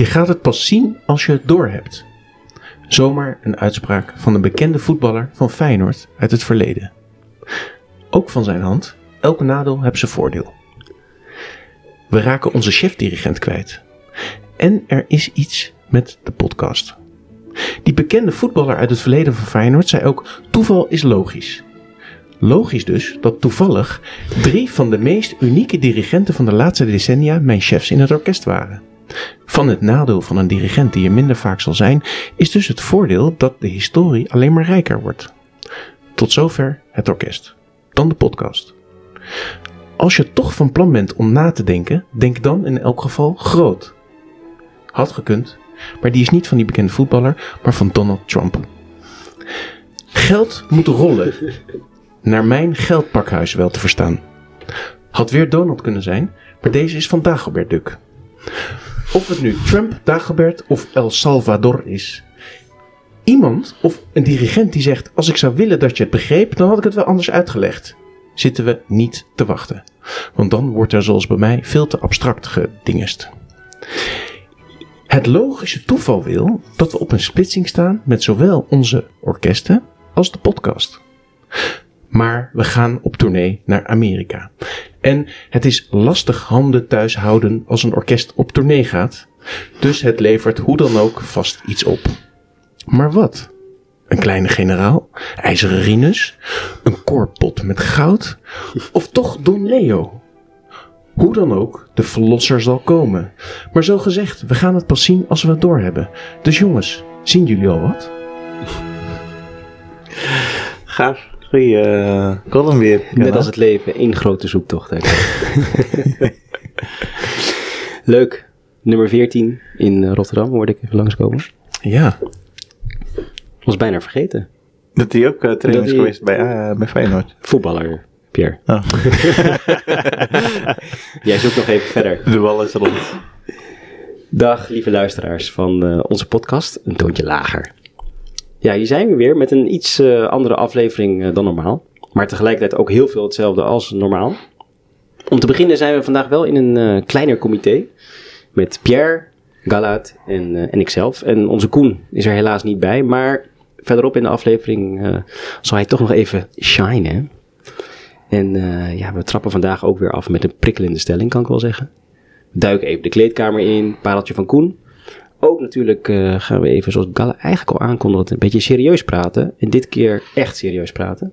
Je gaat het pas zien als je het doorhebt. Zomaar een uitspraak van een bekende voetballer van Feyenoord uit het verleden. Ook van zijn hand, elke nadeel heeft zijn voordeel. We raken onze chefdirigent kwijt. En er is iets met de podcast. Die bekende voetballer uit het verleden van Feyenoord zei ook: toeval is logisch. Logisch dus dat toevallig drie van de meest unieke dirigenten van de laatste decennia mijn chefs in het orkest waren. Van het nadeel van een dirigent die er minder vaak zal zijn, is dus het voordeel dat de historie alleen maar rijker wordt. Tot zover het orkest. Dan de podcast. Als je toch van plan bent om na te denken, denk dan in elk geval groot. Had gekund, maar die is niet van die bekende voetballer, maar van Donald Trump. Geld moet rollen. Naar mijn geldpakhuis wel te verstaan. Had weer Donald kunnen zijn, maar deze is van Dagobert Duck. Of het nu Trump, Dagobert of El Salvador is. Iemand of een dirigent die zegt: Als ik zou willen dat je het begreep, dan had ik het wel anders uitgelegd. Zitten we niet te wachten. Want dan wordt er zoals bij mij veel te abstract gedingest. Het logische toeval wil dat we op een splitsing staan met zowel onze orkesten als de podcast. Maar we gaan op tournee naar Amerika. En het is lastig handen thuis houden als een orkest op tournee gaat. Dus het levert hoe dan ook vast iets op. Maar wat? Een kleine generaal? IJzeren Rinus? Een koorpot met goud? Of toch Don Leo? Hoe dan ook, de verlosser zal komen. Maar zo gezegd, we gaan het pas zien als we het doorhebben. Dus jongens, zien jullie al wat? Gaaf. Goeie uh, column weer. Net als het leven, één grote zoektocht. Leuk. Nummer 14 in Rotterdam, hoorde ik even langskomen. Ja. Was bijna vergeten. Dat hij ook uh, trainer is geweest bij, uh, bij Feyenoord. Voetballer, Pierre. Oh. Jij zoekt nog even verder. De bal is rond. Dag lieve luisteraars van eh, onze podcast, een toontje lager. Ja, hier zijn we weer met een iets eh, andere aflevering eh, dan normaal. Maar tegelijkertijd ook heel veel hetzelfde als normaal. Om te beginnen zijn we vandaag wel in een eh, kleiner comité. Met Pierre, Galat en, en ikzelf. En onze Koen is er helaas niet bij. Maar verderop in de aflevering zal hij toch nog even shinen. En ja, we trappen vandaag ook weer af met een prikkelende stelling, kan ik wel zeggen. We duiken even de kleedkamer in, pareltje van Koen. Ook natuurlijk eh, gaan we even, zoals Galle eigenlijk al aankondigde, een beetje serieus praten. En dit keer echt serieus praten.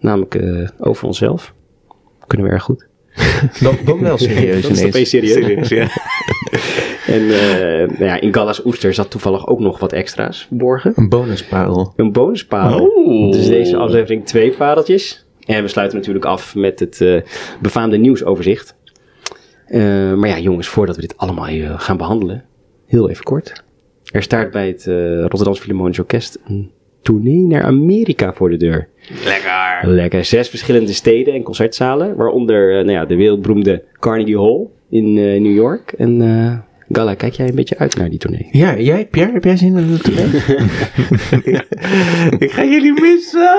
Namelijk eh, over onszelf. Kunnen we erg goed. Dan, dan wel serieus is ineens. opeens serieus. Serieus, ja. En eh, nou ja, in Galla's oester zat toevallig ook nog wat extra's verborgen. Een bonusparel. Een bonusparel. Dus deze aflevering twee pareltjes. En we sluiten natuurlijk af met het eh, befaamde nieuwsoverzicht. Maar ja, jongens, voordat we dit allemaal gaan behandelen, heel even kort. Er staat bij het eh Rotterdams Philharmonisch Orkest een tournee naar Amerika voor de deur. Lekker. Lekker. Zes verschillende steden en concertzalen, waaronder eh, nou ja, de wereldberoemde Carnegie Hall in eh, New York. En eh Gala, kijk jij een beetje uit naar die tournee? Ja, jij, Pierre, heb jij zin in de tournee? Ik ga jullie missen.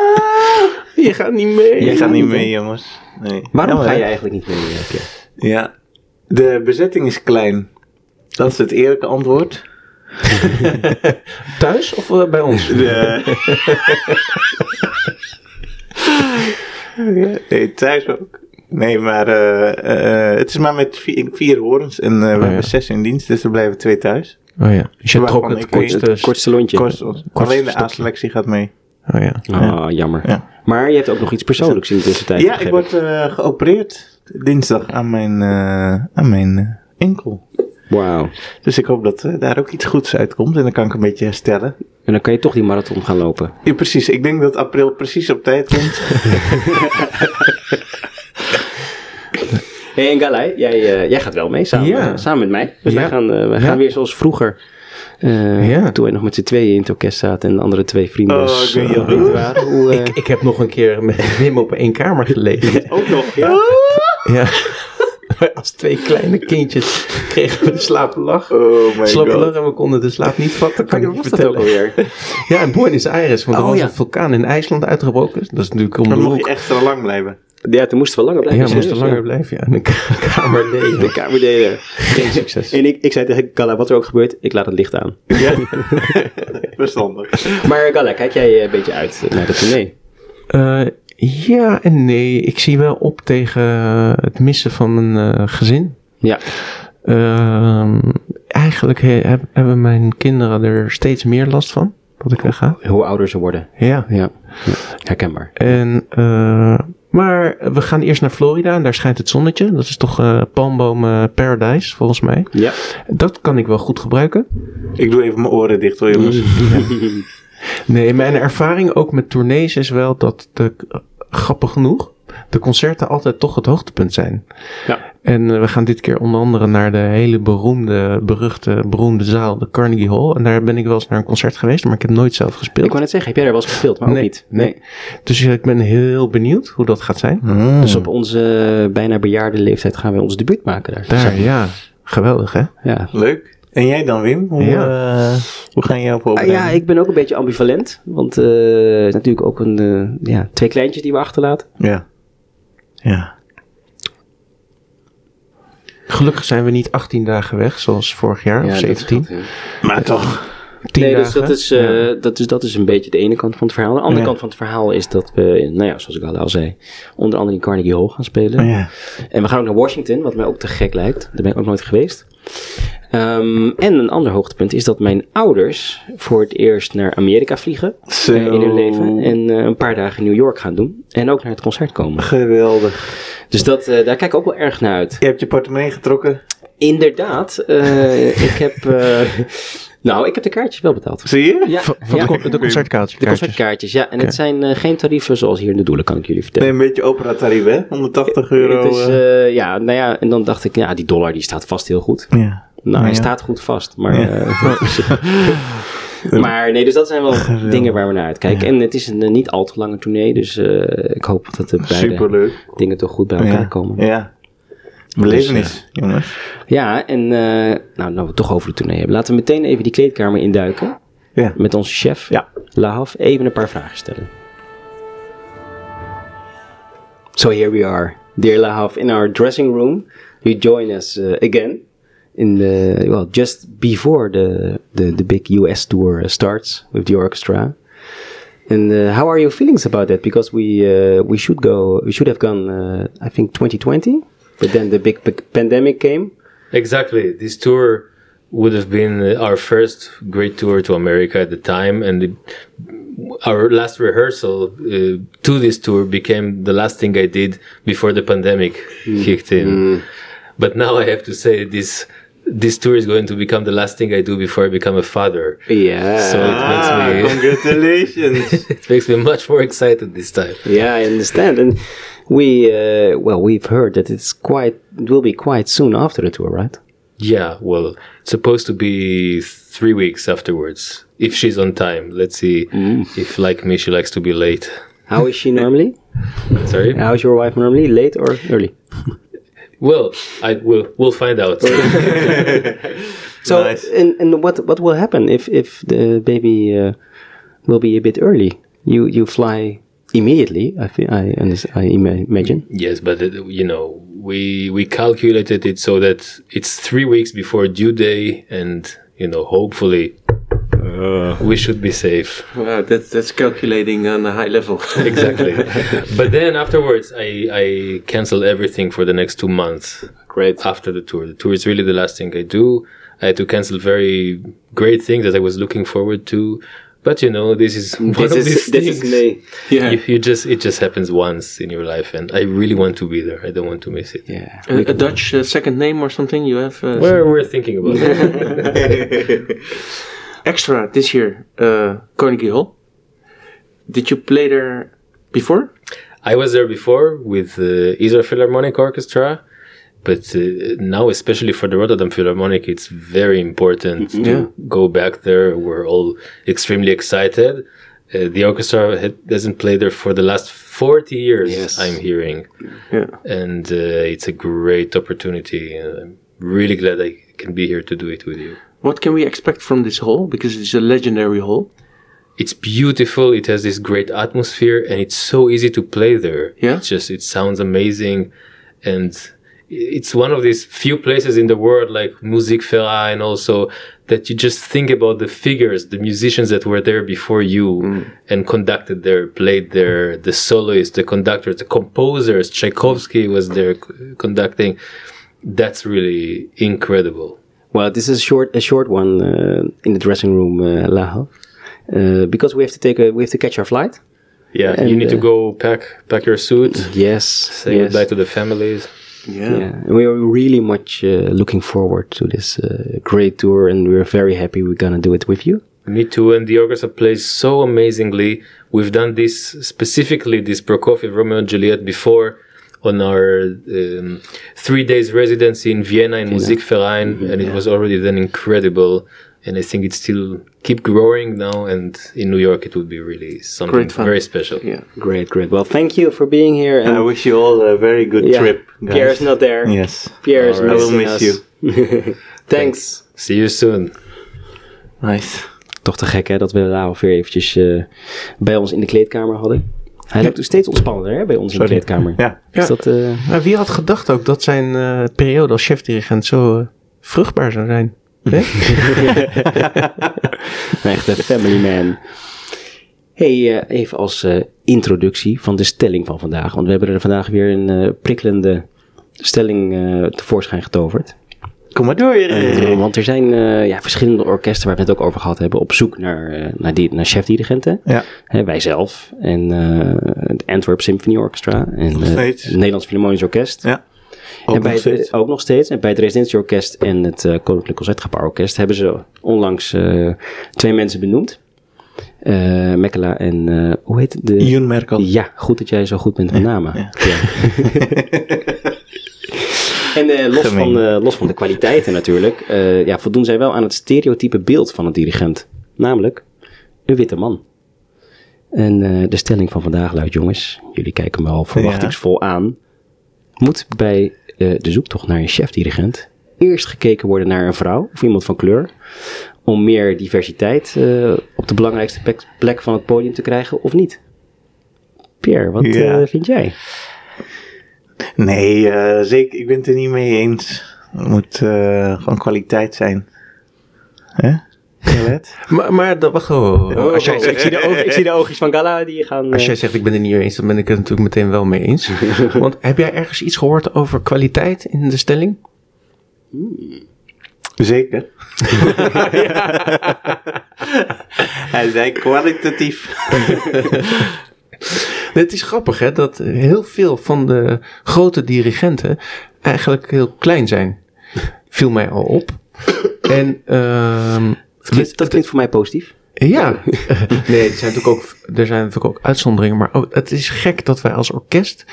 Je gaat niet mee. Je gaat niet mee, jongens. Nee. Waarom ga je eigenlijk niet mee, eh, Pierre? Ja. De bezetting is klein. Dat is het eerlijke antwoord. Thuis of eh, bij ons? Nee, thuis ook. Nee, maar eh, eh, het is maar met vier, vier horens en eh, we ja. hebben zes in dienst, dus er blijven twee thuis. Oh ja. Dus je trok het kortste... Het kortste lontje. Kortste alleen de. A-selectie gaat mee. Oh ja. Ah, jammer. Ja. Maar je hebt ook nog iets persoonlijks in de tussentijd. Ja, ik word eh, geopereerd dinsdag aan mijn, eh, aan mijn enkel. Wauw. Dus ik hoop dat eh, daar ook iets goeds uitkomt en dan kan ik een beetje herstellen. En dan kan je toch die marathon gaan lopen. Ja, precies. Ik denk dat april precies op tijd komt. hey, en Galai, jij, eh, jij gaat wel mee samen, Ja. eh, samen met mij. Dus Ja. wij gaan, wij Ja. gaan weer zoals vroeger. eh, Ja. Toen wij nog met z'n tweeën in het orkest zaten en de andere twee vrienden Oh, ik weet. Hoe, eh, Ik, ik heb nog een keer met Wim op één kamer gelegen. ook nog, ja. Ja. Als twee kleine kindjes kregen we de slapenlach. Oh my Slapenlach en we konden de slaap niet vatten, kan ik je was dat ook vertellen. alweer? Ja, in Buenos Aires, want er Oh, was ja. een vulkaan in IJsland uitgebroken. Dat is natuurlijk om de Dan hoek. je extra lang blijven. Ja, toen moesten we langer blijven. Ja, we moesten serieus, langer blijven. Ja. En de ka- kamer nee. De kamerdelen. Geen succes. En ik, ik zei tegen Gala, wat er ook gebeurt, ik laat het licht aan. Ja. Verstandig. Maar Gala, kijk jij een beetje uit naar de tournee? Eh, ja en nee. Ik zie wel op tegen eh, het missen van mijn eh, gezin. Ja. Ehm, eigenlijk he- heb- hebben mijn kinderen er steeds meer last van. Dat ik wegga. Hoe ouder ze worden. Ja. Ja, ja. herkenbaar. En, eh, maar we gaan eerst naar Florida en daar schijnt het zonnetje. Dat is toch eh palmboom paradise volgens mij. Ja. Dat kan ik wel goed gebruiken. Ik doe even mijn oren dicht hoor jongens. Nee, mijn ervaring ook met tournees is wel dat de, grappig genoeg, de concerten altijd toch het hoogtepunt zijn. Ja. En eh, we gaan dit keer onder andere naar de hele beroemde, beruchte, beroemde zaal, de Carnegie Hall. En daar ben ik wel eens naar een concert geweest, maar ik heb nooit zelf gespeeld. Ik wou net zeggen, heb jij daar wel eens gespeeld? Maar ook Nee, niet. nee. Dus ik ben heel benieuwd hoe dat gaat zijn. Mm. Dus op onze bijna bejaarde leeftijd gaan we ons debuut maken daar. Daar, ja. Geweldig, hè? Ja. Leuk. En jij dan Wim? Hoe, Ja. eh, hoe ga je jou Ah, ja, ik ben ook een beetje ambivalent. Want eh, het is natuurlijk ook een, eh, ja, twee kleintjes die we achterlaten. Ja. Ja. Gelukkig zijn we niet 18 dagen weg, zoals vorig jaar, of 17. Maar toch. 10 nee, dus dat is, eh, Ja. dat, is, dat is een beetje de ene kant van het verhaal. De andere Ja. kant van het verhaal is dat we, nou ja, zoals ik al al zei, onder andere in Carnegie Hall gaan spelen. Ja. En we gaan ook naar Washington, wat mij ook te gek lijkt. Daar ben ik ook nooit geweest. Ehm, en een ander hoogtepunt is dat mijn ouders voor het eerst naar Amerika vliegen eh, in hun leven. En eh, een paar dagen in New York gaan doen. En ook naar het concert komen. Geweldig. Dus dat, eh, daar kijk ik ook wel erg naar uit. Je hebt je portemonnee getrokken. Inderdaad, eh, ik heb... eh, nou, ik heb de kaartjes wel betaald. Zie je? Ja, Van, van ja. de, con- de concertkaartjes. De concertkaartjes, ja. En het zijn geen tarieven zoals hier in de Doelen, kan ik jullie vertellen. Nee, een beetje opera-tarief hè? 180 euro. Het is, ja, nou ja, en dan dacht ik, ja, die dollar die staat vast heel goed. ja. Nou, hij Ja. staat goed vast, maar... Ja. eh, maar nee, dus dat zijn wel Geweldig. dingen waar we naar uitkijken. Ja. En het is een eh, niet al te lange tournee, dus eh, ik hoop dat de beide Superleuk. dingen toch goed bij elkaar Ja. komen. Ja. Belevenis, jongens. Ja, en eh, nou, nou we het toch over de tournee hebben. Laten we meteen even die kleedkamer induiken. Ja. Met onze chef, Ja. Lahaf, even een paar vragen stellen. So here we are, dear Lahaf, in our dressing room. You join us uh, again in the well just before the, the the big US tour starts with the orchestra. And uh, how are your feelings about that? Because we uh, we should go, we should have gone, uh, I think 2020, but then the big, big pandemic came. Exactly. This tour would have been uh, our first great tour to America at the time, and it, our last rehearsal uh, to this tour became the last thing I did before the pandemic kicked in. But now I have to say this. This tour is going to become the last thing I do before I become a father. Yeah. So it Ah, makes me congratulations. it makes me much more excited this time. Yeah, I understand. And we, uh, well, we've heard that it's quite, it will be quite soon after the tour, right? Yeah, well, it's supposed to be three weeks afterwards. If she's on time. Let's see if, like me, she likes to be late. How is she normally? Sorry? How's your wife normally? Late or early? Well, I will. We'll find out. So, Nice. and, and what what will happen if if the baby uh, will be a bit early? You you fly immediately. I thi- I, unders- I ima- imagine. yes, but uh, you know, we we calculated it so that it's three weeks before due day, and you know, hopefully, we should be safe. Wow, that, that's calculating on a high level. Exactly. but then afterwards, I I canceled everything for the next two months. Great. after the tour. The tour is really the last thing I do. I had to cancel very great things that I was looking forward to. But you know, this is one This of is these this things. is me. yeah. You, you just it just happens once in your life, and I really want to be there. I don't want to miss it. Yeah. A, a Dutch uh, second name or something you have? Uh, We're, we're thinking about it. extra this year, uh, Carnegie Hall. Did you play there before? I was there before with the Israel Philharmonic Orchestra, but uh, now, especially for the Rotterdam Philharmonic, it's very important to Yeah. go back there. We're all extremely excited. Uh, the orchestra had, doesn't play there for the last 40 years, Yes. I'm hearing. Yeah. And uh, it's a great opportunity. Uh, I'm really glad I can be here to do it with you. What can we expect from this hall? Because it's a legendary hall. it's beautiful. It has this great atmosphere, and it's so easy to play there. Yeah? It's just it sounds amazing, and it's one of these few places in the world like Musikverein also that you just think about the figures, the musicians that were there before you mm. and conducted there, played there, the soloists, the conductors, the composers. Tchaikovsky was there conducting. That's really incredible. Well, this is a short, a short one uh, in the dressing room, uh, Laho, uh, because we have to take a, we have to catch our flight. Yeah, you And, need to uh, go pack pack your suit, Yes, say yes. goodbye to the families. Yeah. Yeah, and we are really much uh, looking forward to this uh, great tour, and we're very happy we're gonna do it with you. Me too, and the orchestra plays so amazingly. We've done this specifically, this Prokofiev Romeo and Juliet before on our um, three days residency in Vienna in Musikverein, and it was already then incredible. And I think it still keep growing now, and in New York it would be really something very special. Yeah. Great, great. Well, thank you for being here. And I wish you all a very good yeah, trip. Guys. Pierre's not there. Yes. Pierre is All right. I will missing miss us. you. Thanks. See you soon. Nice. Toch te gek hè, dat we Laho weer eventjes eh, bij ons in de kleedkamer hadden. Hij loopt steeds ontspannender hè, bij ons in de Sorry. kleedkamer. Ja. Is dat, eh, Maar wie had gedacht ook dat zijn eh, periode als chefdirigent zo eh, vruchtbaar zou zijn? Hè? Een echte family man. Hey, even als introductie van de stelling van vandaag. Want we hebben er vandaag weer een prikkelende stelling tevoorschijn getoverd. Kom maar door. Eh, want er zijn eh, ja, verschillende orkesten waar we het ook over gehad hebben. op zoek naar, eh, naar, die, naar chefdirigenten. Ja. Hè, wij zelf. En eh, het Antwerp Symphony Orchestra. En Nog steeds. het Nederlands Philharmonisch Orkest. Ja. en Ook bij nog het- ook nog steeds. En bij het Residentieorkest en het eh, Koninklijk Concertgebouworkest hebben ze onlangs eh, twee mensen benoemd. Eh Mekela en eh, hoe heet het? De, Ian Merkel. ja, goed dat jij zo goed bent met namen. ja. Ja. en eh, los, Gemeen. van, eh, los van de kwaliteiten natuurlijk, eh, ja, voldoen zij wel aan het stereotype beeld van een dirigent. Namelijk een witte man. En de stelling van vandaag luidt, jongens, jullie kijken me al verwachtingsvol aan. Moet bij de zoektocht naar een chefdirigent eerst gekeken worden naar een vrouw of iemand van kleur? Om meer diversiteit op de belangrijkste plek, van het podium te krijgen of niet? Pierre, wat Ja. vind jij? Nee, eh, zeker. Ik ben het er niet mee eens. Het moet eh, gewoon kwaliteit zijn. Hè? Maar, maar dat, wacht oh, als, jij, ik, zie de ogen, ik zie de oogjes van Gala die gaan... als eh, jij zegt ik ben het niet mee eens, dan ben ik het natuurlijk meteen wel mee eens. Want heb jij ergens iets gehoord over kwaliteit in de stelling? Zeker. Hij zei kwalitatief. Het is grappig hè, dat heel veel van de grote dirigenten eigenlijk heel klein zijn. Viel mij al op. En ehm, dat, klinkt, dat klinkt voor mij positief. Ja, nee, er zijn, natuurlijk ook, er zijn natuurlijk ook uitzonderingen. Maar het is gek dat wij als orkest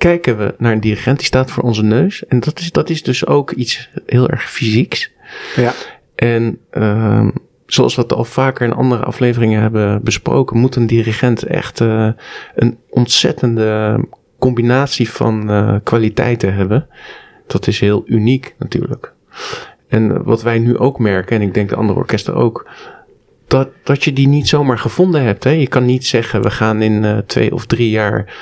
kijken we naar een dirigent die staat voor onze neus. En dat is, dat is dus ook iets heel erg fysieks. Ja. En ehm, zoals we het al vaker in andere afleveringen hebben besproken, moet een dirigent echt eh, een ontzettende combinatie van eh, kwaliteiten hebben. Dat is heel uniek natuurlijk. En wat wij nu ook merken, en ik denk de andere orkesten ook, dat, dat je die niet zomaar gevonden hebt. Hè? Je kan niet zeggen, we gaan in eh, twee of drie jaar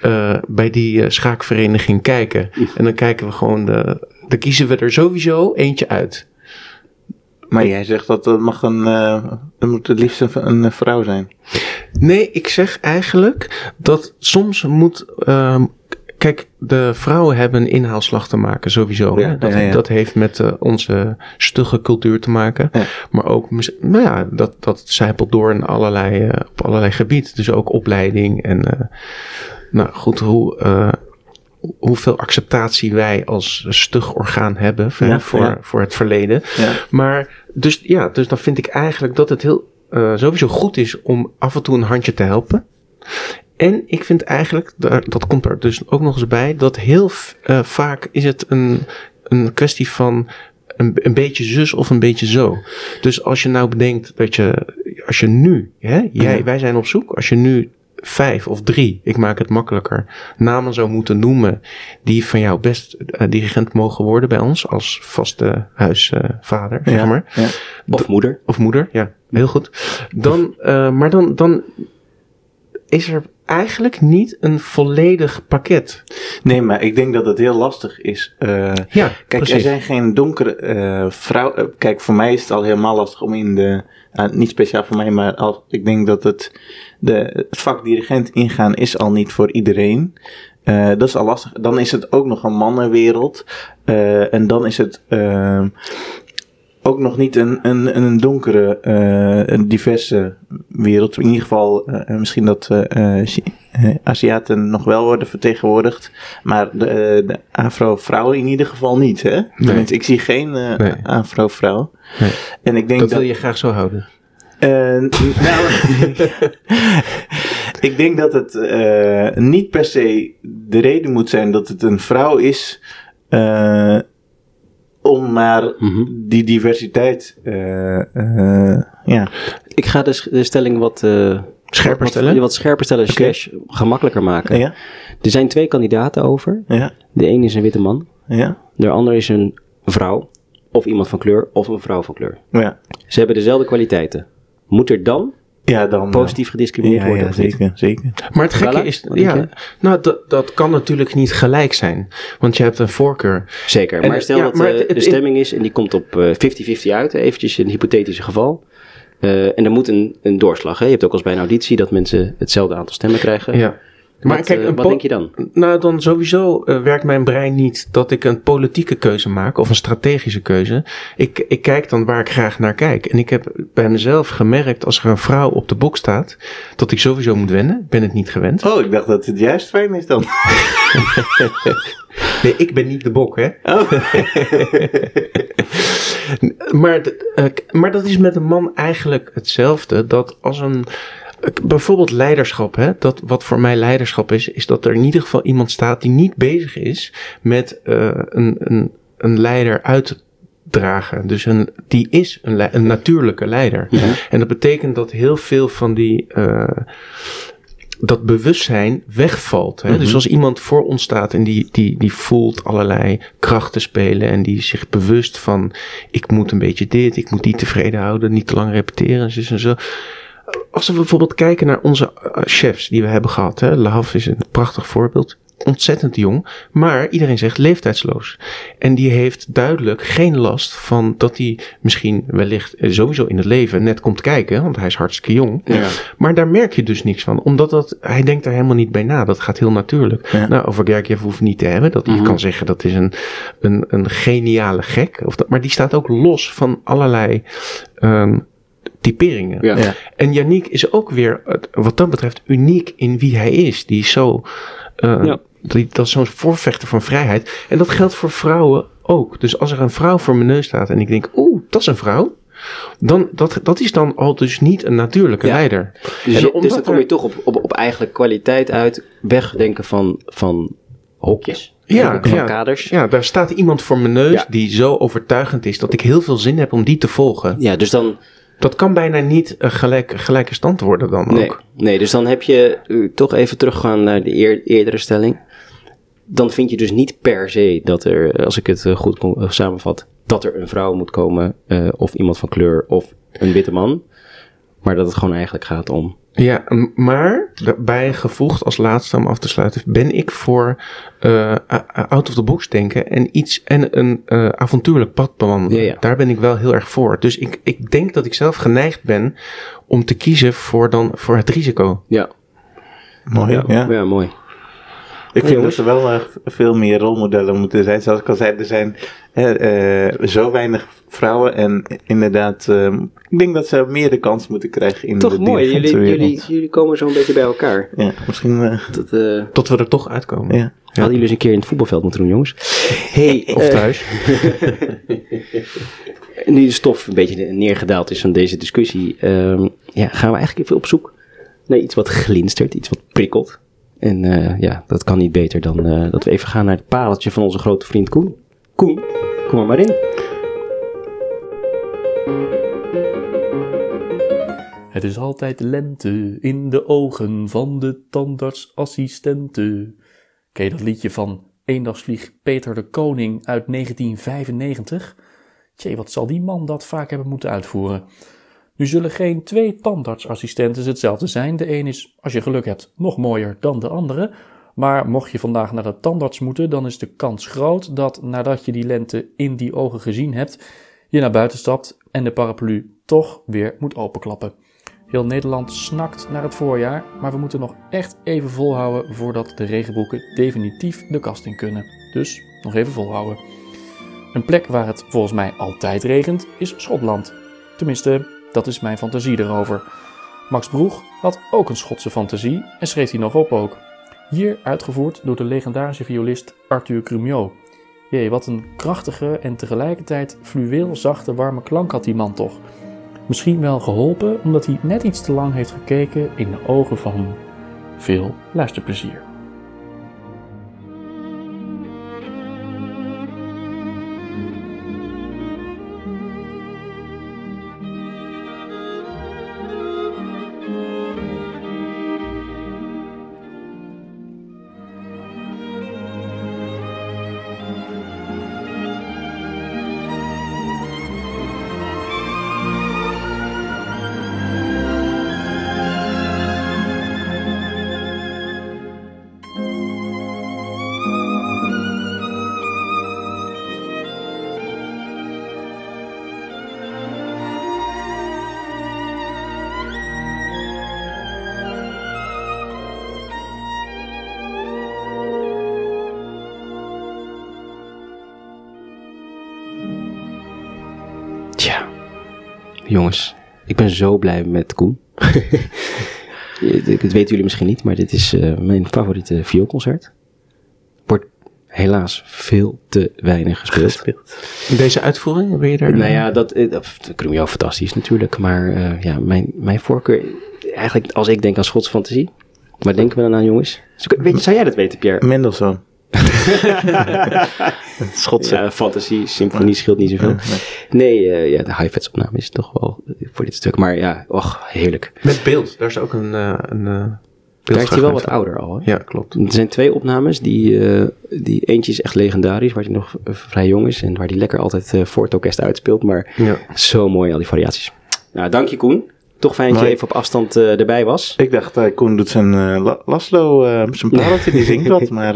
eh, bij die eh, schaakvereniging kijken. En dan kijken we gewoon, de, dan kiezen we er sowieso eentje uit. Maar jij zegt dat dat mag een, eh dat moet het liefst een, een vrouw zijn. Nee, ik zeg eigenlijk dat soms moet. ehm, kijk, de vrouwen hebben een inhaalslag te maken, sowieso. Ja? Dat, ja, ja. dat heeft met eh, onze stugge cultuur te maken. Maar ook, nou ja, dat, dat zijpelt door in allerlei, eh, op allerlei gebieden. Dus ook opleiding en. eh, nou goed, hoe. Hoeveel acceptatie wij als stug orgaan hebben voor, Ja, voor, ja. voor het verleden. Ja. Maar dus ja, dus dan vind ik eigenlijk dat het heel eh, sowieso goed is om af en toe een handje te helpen. En ik vind eigenlijk, dat komt er dus ook nog eens bij, dat heel eh, vaak is het een, een kwestie van een, een beetje zus of een beetje zo. Dus als je nou bedenkt dat je, als je nu, hè, jij, wij zijn op zoek, als je nu vijf of drie, ik maak het makkelijker, namen zou moeten noemen die van jou best eh, dirigent mogen worden bij ons als vaste huisvader, zeg Ja, maar. ja. Of moeder. Of moeder, ja, heel goed. Dan, eh, maar dan, dan is er eigenlijk niet een volledig pakket. Nee, maar ik denk dat het heel lastig is. eh, Ja, Kijk, precies. er zijn geen donkere eh vrouwen. kijk, voor mij is het al helemaal lastig om in de. Niet speciaal voor mij, maar als, ik denk dat het, de, het vak dirigent ingaan is al niet voor iedereen. Eh, dat is al lastig. Dan is het ook nog een mannenwereld. Eh, en dan is het eh, ook nog niet een, een, een donkere, eh, een diverse wereld. In ieder geval, misschien dat Aziaten nog wel worden vertegenwoordigd. Maar de, eh, de Afro-vrouwen in ieder geval niet. Hè? Ik zie geen eh, Nee. Afro-vrouw. Nee. En ik denk dat dat. wil je graag zo houden. Eh, nou, ik denk dat het eh, niet per se de reden moet zijn dat het een vrouw is. eh, om maar Mhm. die diversiteit. eh, eh, ja. Ik ga de, stelling wat, eh, Scherper wat, stellen? Wat scherper stellen, slash gemakkelijker maken. Ja, Er zijn twee kandidaten over. ja, De een is een witte man. ja, De ander is een vrouw. Of iemand van kleur. Of een vrouw van kleur. ja. Ze hebben dezelfde kwaliteiten. Moet er dan Ja, dan. positief gediscrimineerd ja, worden? ja, of niet? zeker, zeker. Maar het gekke is, wat ja, nou, dat, dat kan natuurlijk niet gelijk zijn. Want je hebt een voorkeur. Zeker, En, maar stel ja, dat maar eh, het- het- de stemming is en die komt op eh, 50-50 uit, eventjes een hypothetisch geval. Eh, en er moet een, een doorslag. Hè? Je hebt ook als bij een auditie dat mensen hetzelfde aantal stemmen krijgen. Ja. Maar wat, kijk, eh, een wat po- denk je dan? Nou, dan sowieso eh, werkt mijn brein niet dat ik een politieke keuze maak of een strategische keuze. Ik, ik kijk dan waar ik graag naar kijk. En ik heb bij mezelf gemerkt, als er een vrouw op de bok staat, dat ik sowieso moet wennen. Ik ben het niet gewend. Oh, ik dacht dat het juist fijn is dan. Nee, ik ben niet de bok, hè. Oh. maar, eh, maar dat is met een man eigenlijk hetzelfde. Dat als een. Bijvoorbeeld leiderschap, hè? Dat, wat voor mij leiderschap is, is dat er in ieder geval iemand staat die niet bezig is met eh, een, een, een leider uitdragen. Dus een, die is een, natuurlijke leider. En dat betekent dat heel veel van die. eh, dat bewustzijn wegvalt. Hè? Dus als iemand voor ons staat en die, die, die voelt allerlei krachten spelen en die zich bewust van ik moet een beetje dit, ik moet die tevreden houden, niet te lang repeteren en zo en zo. Als we bijvoorbeeld kijken naar onze eh, chefs die we hebben gehad, hè? Lahaf is een prachtig voorbeeld. Ontzettend jong, maar iedereen zegt leeftijdsloos. En die heeft duidelijk geen last van dat hij misschien wellicht eh, sowieso in het leven net komt kijken, want hij is hartstikke jong. Ja. Maar daar merk je dus niks van. Omdat dat, hij denkt daar helemaal niet bij na. Dat gaat heel natuurlijk. Ja. Nou, over Gergiev we niet te hebben. Dat, Je kan zeggen dat is een, een, een geniale gek. Of dat, maar die staat ook los van allerlei ehm, typeringen. Ja. Ja. En Yannick is ook weer, wat dat betreft, uniek in wie hij is. Die is zo... eh, Ja. die, dat is zo'n voorvechter van vrijheid. En dat geldt voor vrouwen ook. Dus als er een vrouw voor mijn neus staat en ik denk, oeh, dat is een vrouw. Dan, dat, dat is dan al dus niet een natuurlijke Ja. leider. Dus, En je- dus dan kom er- je toch op, op, op eigenlijk kwaliteit uit. Wegdenken van, van hokjes. Ja, van ja. kaders. Ja, daar staat iemand voor mijn neus Ja. die zo overtuigend is dat ik heel veel zin heb om die te volgen. Ja, dus dan, Dat kan bijna niet een gelijk, gelijke stand worden dan nee, ook. nee, dus dan heb je uh, toch even teruggaan naar de eer- eerdere stelling. Dan vind je dus niet per se dat er, eh, als ik het eh, goed eh, samenvat, dat er een vrouw moet komen, eh, of iemand van kleur, of een witte man. Maar dat het gewoon eigenlijk gaat om. Ja, maar daarbij gevoegd als laatste om af te sluiten, ben ik voor eh, out of the box denken en iets en een eh, avontuurlijk pad bewandelen. Ja, ja. Daar ben ik wel heel erg voor. Dus ik, ik denk dat ik zelf geneigd ben om te kiezen voor, dan, voor het risico. Ja, Mooi, ja. ja. mooi. Ik vind jongens. dat er wel eh, veel meer rolmodellen moeten zijn. Zoals ik al zei, er zijn eh, eh, zo weinig vrouwen. En inderdaad, eh, ik denk dat ze meer de kans moeten krijgen in Toch de mooi, jullie, jullie, jullie komen zo een beetje bij elkaar. Ja, misschien... Dat, eh, Tot we er toch uitkomen. ja. Ja. Hadden jullie eens een keer in het voetbalveld moeten doen, jongens. Hey, Of thuis. nu de stof een beetje neergedaald is van deze discussie, ehm, ja, gaan we eigenlijk even op zoek naar iets wat glinstert, iets wat prikkelt. En eh, ja, dat kan niet beter dan eh, dat we even gaan naar het pareltje van onze grote vriend Koen. Koen, kom er maar in. Het is altijd lente in de ogen van de tandartsassistenten. Ken je dat liedje van Eendagsvlieg Peter de Koning uit 1995? Tjee, wat zal die man dat vaak hebben moeten uitvoeren? Nu zullen geen twee tandartsassistenten hetzelfde zijn. De een is, als je geluk hebt, nog mooier dan de andere. Maar mocht je vandaag naar de tandarts moeten, dan is de kans groot dat nadat je die lente in die ogen gezien hebt, je naar buiten stapt en de paraplu toch weer moet openklappen. Heel Nederland snakt naar het voorjaar, maar we moeten nog echt even volhouden voordat de regenboeken definitief de kast in kunnen. Dus nog even volhouden. Een plek waar het volgens mij altijd regent is Schotland. Tenminste, dat is mijn fantasie erover. Max Broeg had ook een Schotse fantasie en schreef die nog op ook. Hier uitgevoerd door de legendarische violist Arthur Crumiot. Jee, wat een krachtige en tegelijkertijd fluweel zachte warme klank had die man toch. Misschien wel geholpen omdat hij net iets te lang heeft gekeken in de ogen van veel luisterplezier. Jongens, ik ben zo blij met Koen. Dat weten jullie misschien niet, maar dit is eh, mijn favoriete vioolconcert. Wordt helaas veel te weinig gespeeld. In deze uitvoering ben je daar... Nou ja, dat, eh, dat Crumio fantastisch natuurlijk, maar eh, ja, mijn, mijn voorkeur, eigenlijk als ik denk aan Schots fantasie, waar denken we dan aan jongens? Weet zou jij dat weten Pierre? Mendelssohn. Schotse. Ja, fantasie, symfonie scheelt niet zoveel. Nee, eh, ja, de high-fats opname is toch wel eh, voor dit stuk, maar ja, och, heerlijk. Met beeld, daar is ook een... eh een Daar is hij wel wat ouder al, hè? Ja, klopt. Er zijn twee opnames. Die, eh, die eentje is echt legendarisch, waar hij nog vrij jong is. En waar hij lekker altijd eh, voor het orkest uitspeelt. Maar Ja. zo mooi, al die variaties. Nou, dank je Koen. Toch fijn dat je even op afstand eh, erbij was. Ik dacht, eh, Koen doet zijn eh, La- Laszlo, eh, zijn pareltje, die zingt wat, maar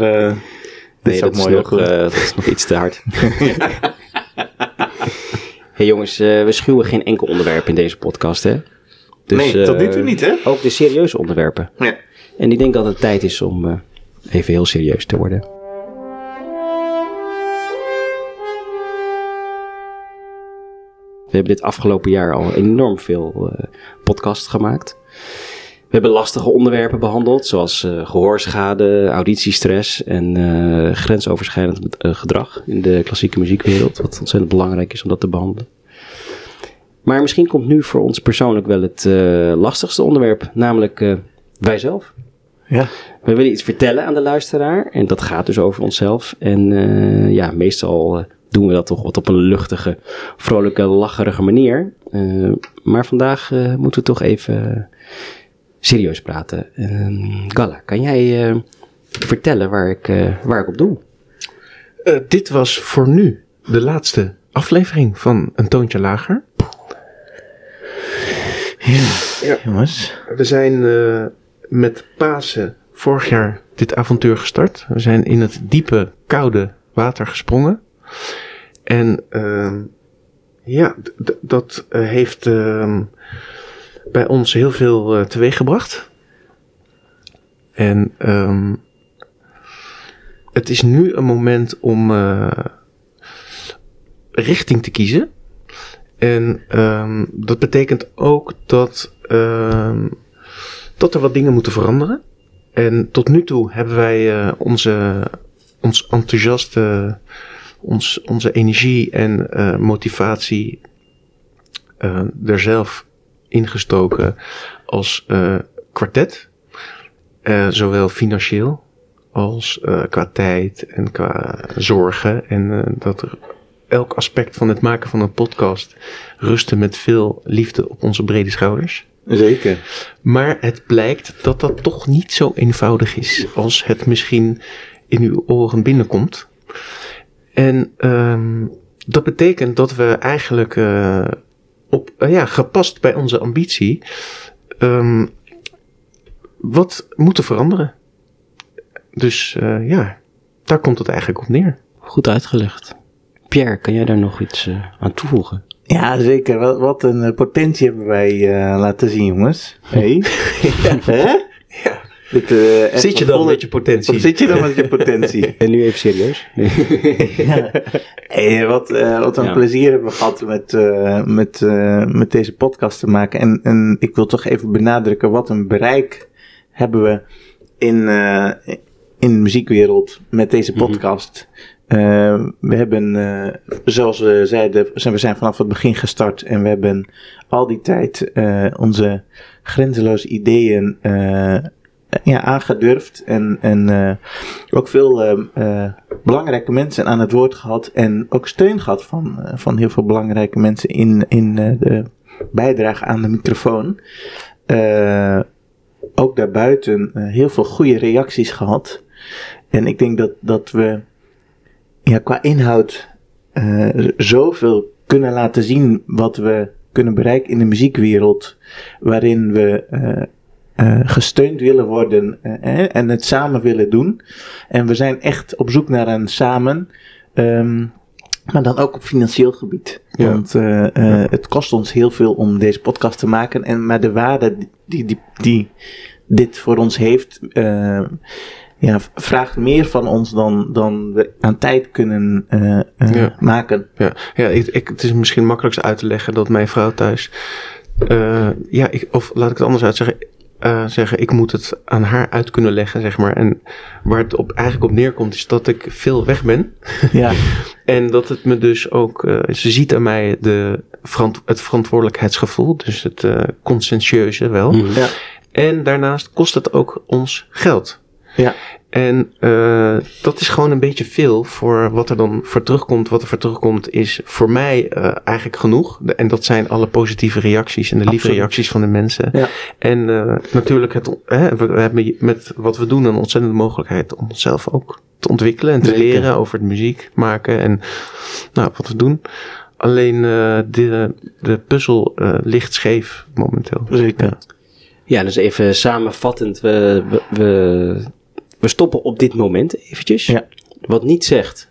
dit is ook mooi nog, eh, dat is nog iets te hard. hey jongens, eh, we schuwen geen enkel onderwerp in deze podcast, hè? Dus, nee, tot nu toe niet, hè? Ook de serieuze onderwerpen. Ja. En ik denk dat het tijd is om eh, even heel serieus te worden. We hebben dit afgelopen jaar al enorm veel eh podcasts gemaakt. We hebben lastige onderwerpen behandeld, zoals eh, gehoorschade, auditiestress en eh, grensoverschrijdend eh, gedrag in de klassieke muziekwereld. Wat ontzettend belangrijk is om dat te behandelen. Maar misschien komt nu voor ons persoonlijk wel het lastigste onderwerp, namelijk wij zelf. Ja. We willen iets vertellen aan de luisteraar en dat gaat dus over onszelf. En ja, meestal doen we dat toch wat op een luchtige, vrolijke, lacherige manier. Maar vandaag moeten we toch even serieus praten. Ehm, Galla, kan jij eh, vertellen waar ik, eh, waar ik op doe? Eh, dit was voor nu de laatste aflevering van Een Toontje Lager. Ja, jongens. We zijn eh, met Pasen vorig jaar dit avontuur gestart. We zijn in het diepe, koude water gesprongen. En ehm, ja, dat heeft ehm, bij ons heel veel eh, teweeg gebracht. En ehm, het is nu een moment om eh, richting te kiezen. En ehm, dat betekent ook dat, ehm, dat er wat dingen moeten veranderen. En tot nu toe hebben wij eh, onze, ons enthousiaste, ons, onze energie en eh, motivatie eh, er zelf ingestoken als eh, kwartet. Eh, zowel financieel als eh, qua tijd en qua zorgen. En dat er elk aspect van het maken van een podcast rusten met veel liefde op onze brede schouders. Zeker. Maar het blijkt dat dat toch niet zo eenvoudig is als het misschien in uw oren binnenkomt. En ehm, dat betekent dat we eigenlijk op, eh, ja, gepast bij onze ambitie ehm, wat moeten veranderen. Dus eh, ja, daar komt het eigenlijk op neer. Goed uitgelegd. Pierre, kan jij daar nog iets eh, aan toevoegen? Ja, zeker. Wat, wat een potentie hebben wij eh, laten zien, jongens. Hey. Ja. Eh, echt Zit je dan volle- met je potentie? Zit je dan met je potentie? En nu even serieus. ja. Hey, wat, eh, wat een Ja. plezier hebben we gehad met, eh, met, eh, met deze podcast te maken. En, en ik wil toch even benadrukken wat een bereik hebben we in, eh, in de muziekwereld met deze podcast. Eh, we hebben, eh, zoals we zeiden, zijn- we zijn vanaf het begin gestart en we hebben al die tijd eh, onze grenzeloze ideeën eh, ja, aangedurfd en, en eh, ook veel eh, eh, belangrijke mensen aan het woord gehad en ook steun gehad van, eh, van heel veel belangrijke mensen in, in eh, de bijdrage aan de microfoon. Eh, ook daarbuiten eh, heel veel goede reacties gehad. En ik denk dat, dat we ja, qua inhoud eh, zoveel kunnen laten zien wat we kunnen bereiken in de muziekwereld, waarin we eh, gesteund willen worden eh, en het samen willen doen. En we zijn echt op zoek naar een samen, ehm, maar dan ook op financieel gebied. Ja. Want eh, het kost ons heel veel om deze podcast te maken, en, maar de waarde die, die, die dit voor ons heeft, eh, ja, vraagt meer van ons dan, dan we aan tijd kunnen Ja. maken. Ja, ja ik, ik, het is misschien makkelijkst uit te leggen dat mijn vrouw thuis. ja, ik, of laat ik het anders uitzeggen. Eh, zeggen, ik moet het aan haar uit kunnen leggen, zeg maar. En waar het op, eigenlijk op neerkomt, is dat ik veel weg ben. Ja, En dat het me dus ook. eh, ze ziet aan mij de, verant- het verantwoordelijkheidsgevoel, dus het conscientieuze wel. Mhm. ja, En daarnaast kost het ook ons geld. ja. En eh, dat is gewoon een beetje veel voor wat er dan voor terugkomt. Wat er voor terugkomt is voor mij eh, eigenlijk genoeg. De- En dat zijn alle positieve reacties en de lieve reacties van de mensen. Ja. En eh, natuurlijk, het, hè, we, we hebben met wat we doen een ontzettende mogelijkheid om onszelf ook te ontwikkelen en te Zeker. leren over het muziek maken en nou, wat we doen. Alleen de, de puzzel ligt scheef momenteel. Zeker. Ja. Ja, dus even samenvattend. We, we, we, we stoppen op dit moment eventjes. Ja. Wat niet zegt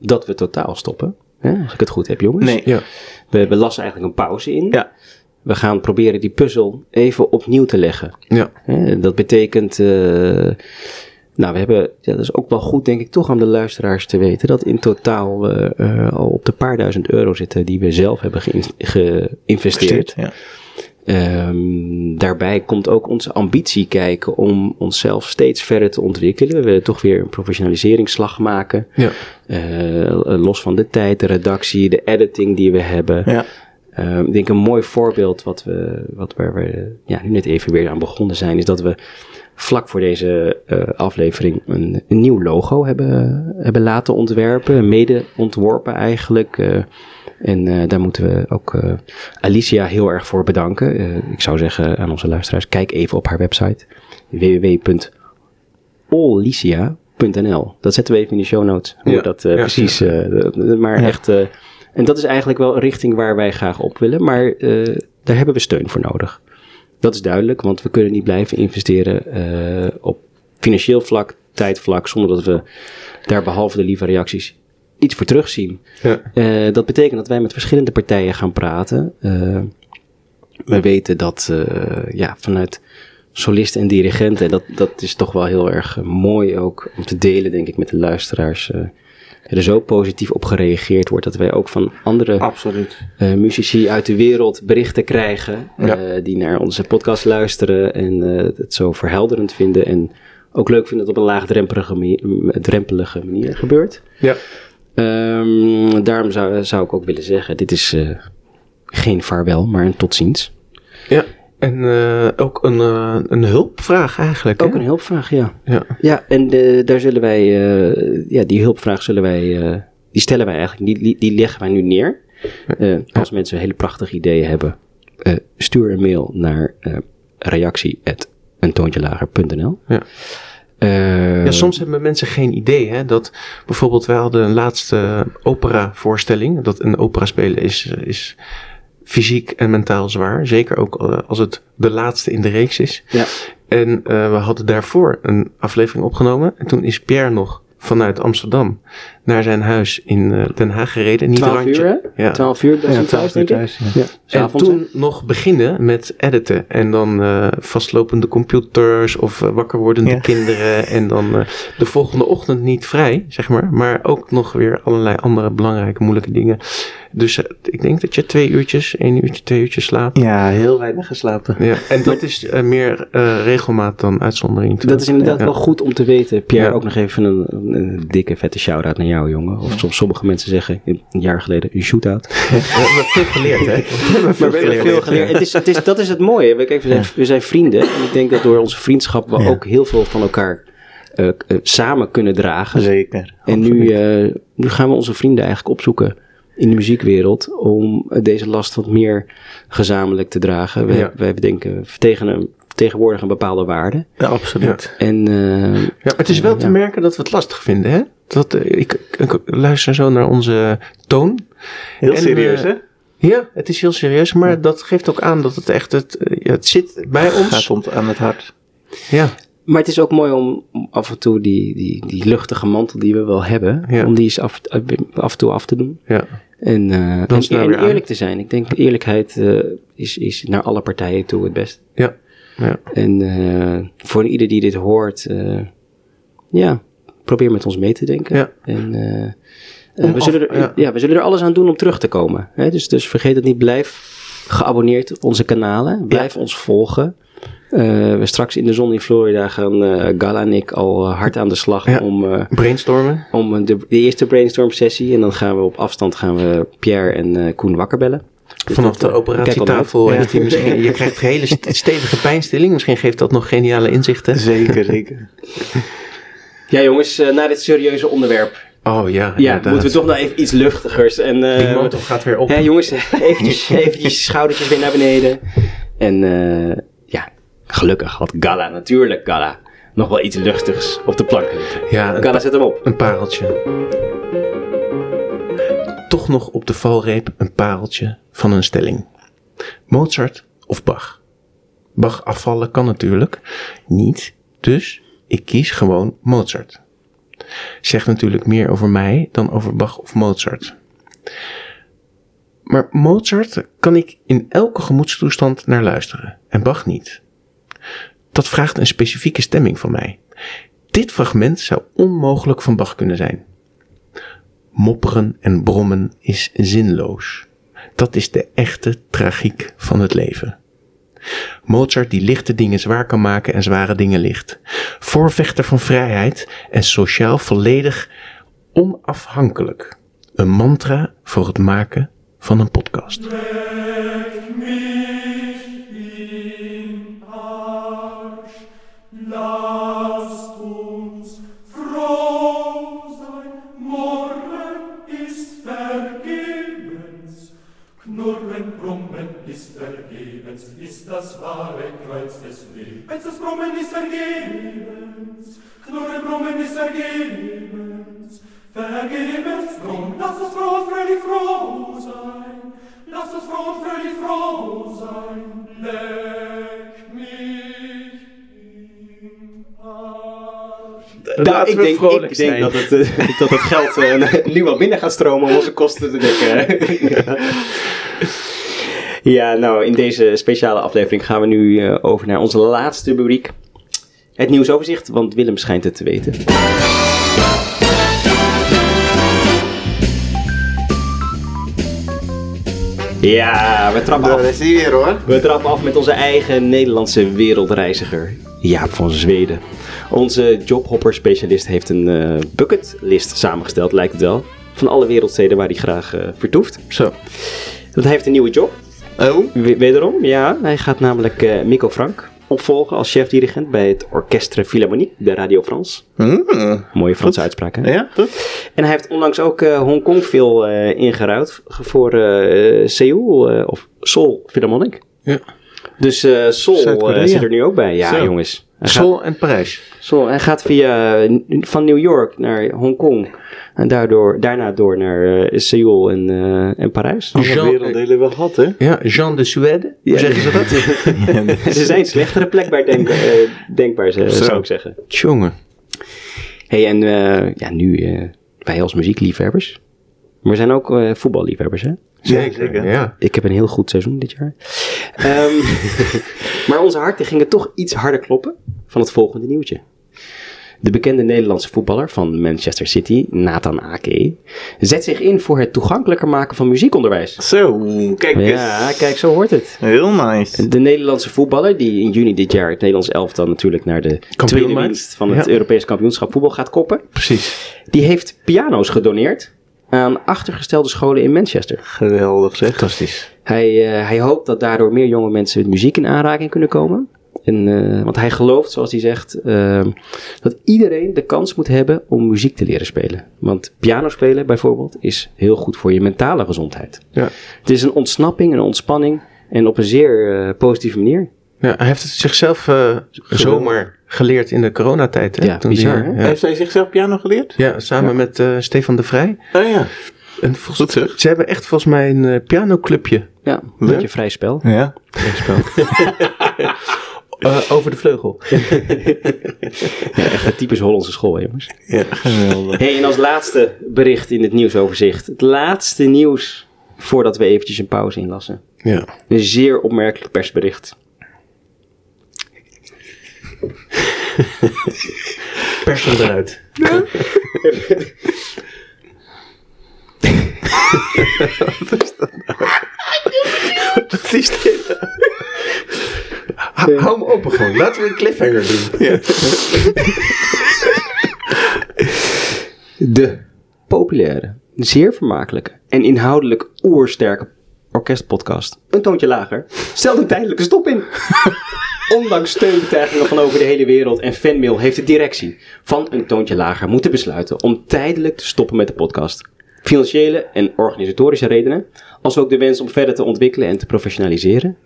dat we totaal stoppen. Hè, als ik het goed heb, jongens. Nee. Ja. We, we lassen eigenlijk een pauze in. Ja. We gaan proberen die puzzel even opnieuw te leggen. Ja. Hè, dat betekent. eh, nou, we hebben. Ja, dat is ook wel goed, denk ik, toch aan de luisteraars te weten. Dat in totaal we eh, al op de paar duizend euro zitten. die we zelf hebben geïn- geïnvesteerd. Ja. Ehm, daarbij komt ook onze ambitie kijken om onszelf steeds verder te ontwikkelen. We willen toch weer een professionaliseringsslag maken. Ja. Eh, los van de tijd, de redactie, de editing die we hebben. Ja. Ehm, ik denk een mooi voorbeeld wat we, wat waar we ja, nu net even weer aan begonnen zijn, is dat we vlak voor deze eh, aflevering een, een nieuw logo hebben, hebben laten ontwerpen, mede ontworpen eigenlijk. En eh, daar moeten we ook eh, Alicia heel erg voor bedanken. Eh, ik zou zeggen aan onze luisteraars, kijk even op haar website www.ollicia.nl. Dat zetten we even in de show notes. Hoe Ja, dat eh, ja, precies. eh, maar Ja. echt. eh, en dat is eigenlijk wel een richting waar wij graag op willen. Maar eh, daar hebben we steun voor nodig. Dat is duidelijk, want we kunnen niet blijven investeren eh, op financieel vlak, tijdvlak, zonder dat we daar behalve de lieve reacties iets voor terugzien. Ja. Eh, dat betekent dat wij met verschillende partijen gaan praten. Eh, we weten dat eh, ja, vanuit solisten en dirigenten, en dat, dat is toch wel heel erg mooi ook om te delen, denk ik, met de luisteraars. er zo positief op gereageerd wordt dat wij ook van andere eh, muzici uit de wereld berichten krijgen. Ja. die naar onze podcast luisteren en het zo verhelderend vinden. En ook leuk vinden dat het op een laagdrempelige manier, drempelige manier gebeurt. Ja. Ehm, daarom zou, zou ik ook willen zeggen: dit is eh, geen vaarwel, maar een tot ziens. Ja, en eh, ook een, eh, een hulpvraag eigenlijk. Ook hè? een hulpvraag, ja. Ja. Ja, en daar zullen wij, ja, die hulpvraag zullen wij, die stellen wij eigenlijk, die, die, leggen wij nu neer. Als mensen hele prachtige ideeën hebben, stuur een mail naar reactie.eentoontjelager.nl Ja. Eh, Ja, soms hebben mensen geen idee. Hè? Dat bijvoorbeeld, wij hadden een laatste opera-voorstelling. Dat een opera spelen is, eh, is fysiek en mentaal zwaar. Zeker ook eh, als het de laatste in de reeks is. Ja. En we hadden daarvoor een aflevering opgenomen. En toen is Pierre nog vanuit Amsterdam naar zijn huis in eh, Den Haag gereden. Niet 12 randje. uur, hè? Ja. 12 uur, Ja, thuis, denk ik. thuis, ja. Ja, En hè? toen nog beginnen met editen. En dan eh, vastlopende computers of eh, wakker wordende Ja. kinderen. En dan eh, de volgende ochtend niet vrij, zeg maar. Maar ook nog weer allerlei andere belangrijke, moeilijke dingen. Dus ik denk dat je twee uurtjes, één uurtje, twee uurtjes slaapt. Ja, heel weinig geslapen. Ja, en dat is meer eh, regelmaat dan uitzondering. Dat is inderdaad Ja. wel goed om te weten. Pierre, Ja. ook nog even een, een, een dikke vette shout-out naar jou, jongen. Of soms sommige mensen zeggen, een jaar geleden, een shootout. We hebben veel geleerd, hè? We we hebben veel geleerd. Het is, het is, dat is het mooie. We, kijk, we, zijn, we zijn vrienden. En ik denk dat door onze vriendschap we ook heel veel van elkaar eh, eh, samen kunnen dragen. Zeker. En nu, eh, nu gaan we onze vrienden eigenlijk opzoeken in de muziekwereld om deze last wat meer gezamenlijk te dragen. We, Ja. we denken tegen een, tegenwoordig een bepaalde waarde. Ja, absoluut. En eh, Ja, maar het is wel te Ja. merken dat we het lastig vinden, hè? Dat, eh, ik, ik, ik luister zo naar onze toon. Heel En, serieus, eh, hè? Ja, het is heel serieus, maar dat geeft ook aan dat het echt, het, eh, het zit bij ons. Gaat ons aan het hart. Ja, Maar het is ook mooi om, om af en toe die, die, die luchtige mantel die we wel hebben, Ja. om die eens af, af en toe af te doen. ja. En, eh, aan. eerlijk te zijn. Ik denk eerlijkheid eh, is, is naar alle partijen toe het best. Ja, ja. En eh, voor ieder die dit hoort, eh, ja, probeer met ons mee te denken. Ja. En eh, we, zullen er, ja. ja. we zullen er alles aan doen om terug te komen. Hè? Dus, dus vergeet het niet, blijf geabonneerd op onze kanalen. Blijf ons volgen. We straks in de zon in Florida gaan Gala en ik al hard aan de slag om, Brainstormen. om de, de eerste brainstorm sessie. En dan gaan we op afstand gaan we Pierre en Koen wakker bellen. Dus Vanaf de naar operatietafel heeft hij misschien, je krijgt hele st- stevige pijnstilling. Misschien geeft dat nog geniale inzichten. Zeker, zeker. Ja jongens, eh, na dit serieuze onderwerp. Oh ja, Ja, moeten we toch nog even iets luchtigers. En, eh, Die motor gaat weer op. Hè, jongens, eventjes, eventjes schoudertjes weer naar beneden. En eh, ja, gelukkig had Gala, natuurlijk Gala, nog wel iets luchtigs op de plank liggen. Ja, Gala, zet hem op. een pareltje. Toch nog op de valreep een pareltje van een stelling. Mozart of Bach? Bach afvallen kan natuurlijk niet, dus ik kies gewoon Mozart. Zegt natuurlijk meer over mij dan over Bach of Mozart. Maar Mozart kan ik in elke gemoedstoestand naar luisteren en Bach niet. Dat vraagt een specifieke stemming van mij. Dit fragment zou onmogelijk van Bach kunnen zijn. Mopperen en brommen is zinloos. Dat is de echte tragiek van het leven. Mozart die lichte dingen zwaar kan maken en zware dingen licht. Voorvechter van vrijheid en sociaal volledig onafhankelijk. Een mantra voor het maken van een podcast. Vergebens, ist das wahre Kreuz des Lebens. Das Brummen ist vergebens, Knurren, brummen ist vergebens. Vergebens drum, lass uns froh und fröhlich froh sein. Lass uns froh und fröhlich froh sein. Leck mich im Arsch. Nou, ik denk, ik denk dat, het, eh, dat het geld eh, nu wat minder gaat stromen om onze kosten te dekken. ja, nou, in deze speciale aflevering gaan we nu eh, over naar onze laatste rubriek. Het nieuwsoverzicht, want Willem schijnt het te weten. Ja, we trappen af. Daar is hij weer hoor. We trappen af met onze eigen Nederlandse wereldreiziger, Jaap van Zweden. Onze jobhopper-specialist heeft een eh, bucketlist samengesteld, lijkt het wel, van alle wereldsteden waar hij graag eh, vertoeft. Zo. Want hij heeft een nieuwe job, Oh, we- wederom, ja. Hij gaat namelijk eh Mikko Frank opvolgen als chef-dirigent bij het Orchestre Philharmonique de Radio France. mm. Mooie Franse uitspraak, hè? ja, goed. En hij heeft onlangs ook eh, Hongkong veel eh, ingeruild voor Seoul of Seoul Philharmonic. Ja. Dus Sol Zuid-Korea. zit er nu ook bij. Ja, Zo. jongens. Seoul en Parijs. Sol, hij gaat via, van New York naar Hongkong. En daardoor, daarna door naar eh, Seoul en, eh, en Parijs. Alle Jean- werelddelen wel gehad, hè? Ja, Jean de Suède. Hoe Ja. zeggen ze dat? Ze zijn slechtere plekbaar denk, eh, denkbaar, Zo. zou ik zeggen. Tjonge. hey, en eh, ja, nu eh, wij als muziekliefhebbers. Maar we zijn ook eh, voetballiefhebbers, hè? Zeker. Ja. Ik heb een heel goed seizoen dit jaar. Ehm, maar onze harten gingen toch iets harder kloppen van het volgende nieuwtje. De bekende Nederlandse voetballer van Manchester City, Nathan Ake, zet zich in voor het toegankelijker maken van muziekonderwijs. Zo, kijk eens. Ja, kijk, zo hoort het. Heel nice. De Nederlandse voetballer, die in juni dit jaar het Nederlands elftal natuurlijk naar de tweede winst van het Ja. Europees kampioenschap voetbal gaat koppen, Precies. die heeft piano's gedoneerd aan achtergestelde scholen in Manchester. Geweldig zeg. Fantastisch. Hij, eh, hij hoopt dat daardoor meer jonge mensen met muziek in aanraking kunnen komen. En, eh, want hij gelooft, zoals hij zegt, eh, dat iedereen de kans moet hebben om muziek te leren spelen. Want piano spelen bijvoorbeeld is heel goed voor je mentale gezondheid. Ja. Het is een ontsnapping, een ontspanning en op een zeer eh, positieve manier. Ja, hij heeft het zichzelf eh, zomaar geleerd in de coronatijd. Hè? Ja, Toen bizar, die, hè? ja. Heeft hij zichzelf piano geleerd? Ja, samen met eh, Stefan de Vrij. Oh ja. En volgens, Goed zeg. ze hebben echt volgens mij een eh, pianoclubje Ja, een beetje vrij spel. Ja. eh, over de vleugel. Echt een typisch Hollandse school, hè, jongens. Ja, geweldig. Hey, en als laatste bericht in het nieuwsoverzicht. Het laatste nieuws voordat we eventjes een pauze inlassen. Ja. Een zeer opmerkelijk persbericht. Pers hem eruit. Wat is dit? Ha- Hou hem open gewoon. Laten we een cliffhanger doen. De populaire, zeer vermakelijke en inhoudelijk oersterke orkestpodcast. Een toontje lager. Stelt een tijdelijke stop in. Ondanks steunbetuigingen van over de hele wereld en fanmail heeft de directie van een toontje lager moeten besluiten om tijdelijk te stoppen met de podcast. Financiële en organisatorische redenen, als ook de wens om verder te ontwikkelen en te professionaliseren,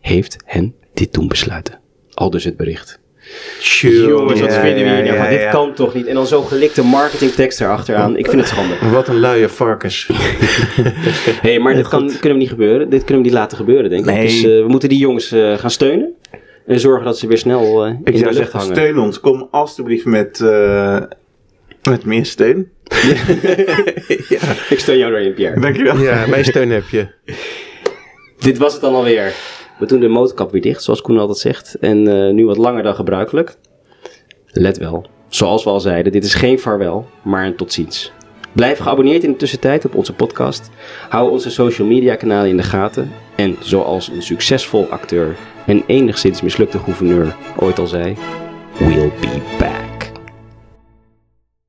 heeft hen dit doen besluiten. Al dus het bericht. Jongens, wat Ja, vinden we hier ja, nou van? ja, Dit ja. kan toch niet? En dan zo'n gelikte marketingtekst erachteraan. Ik vind het schande. Wat een luie varkens. hey, maar dit kan, kunnen we niet gebeuren. Dit kunnen we niet laten gebeuren, denk ik. Nee. Dus eh, we moeten die jongens eh, gaan steunen. En zorgen dat ze weer snel eh, in Ik de zou lucht zeggen, hangen. steun ons. Kom alstublieft met, eh, met meer steun. Ik steun jou erin, Pierre. Dankjewel. Ja, mijn steun heb je. Dit was het dan alweer. We doen de motorkap weer dicht, zoals Koen altijd zegt. En eh, nu wat langer dan gebruikelijk. Let wel, zoals we al zeiden, dit is geen vaarwel, maar een tot ziens. Blijf geabonneerd in de tussentijd op onze podcast. Hou onze social media kanalen in de gaten. En zoals een succesvol acteur en enigszins mislukte gouverneur ooit al zei, we'll be back.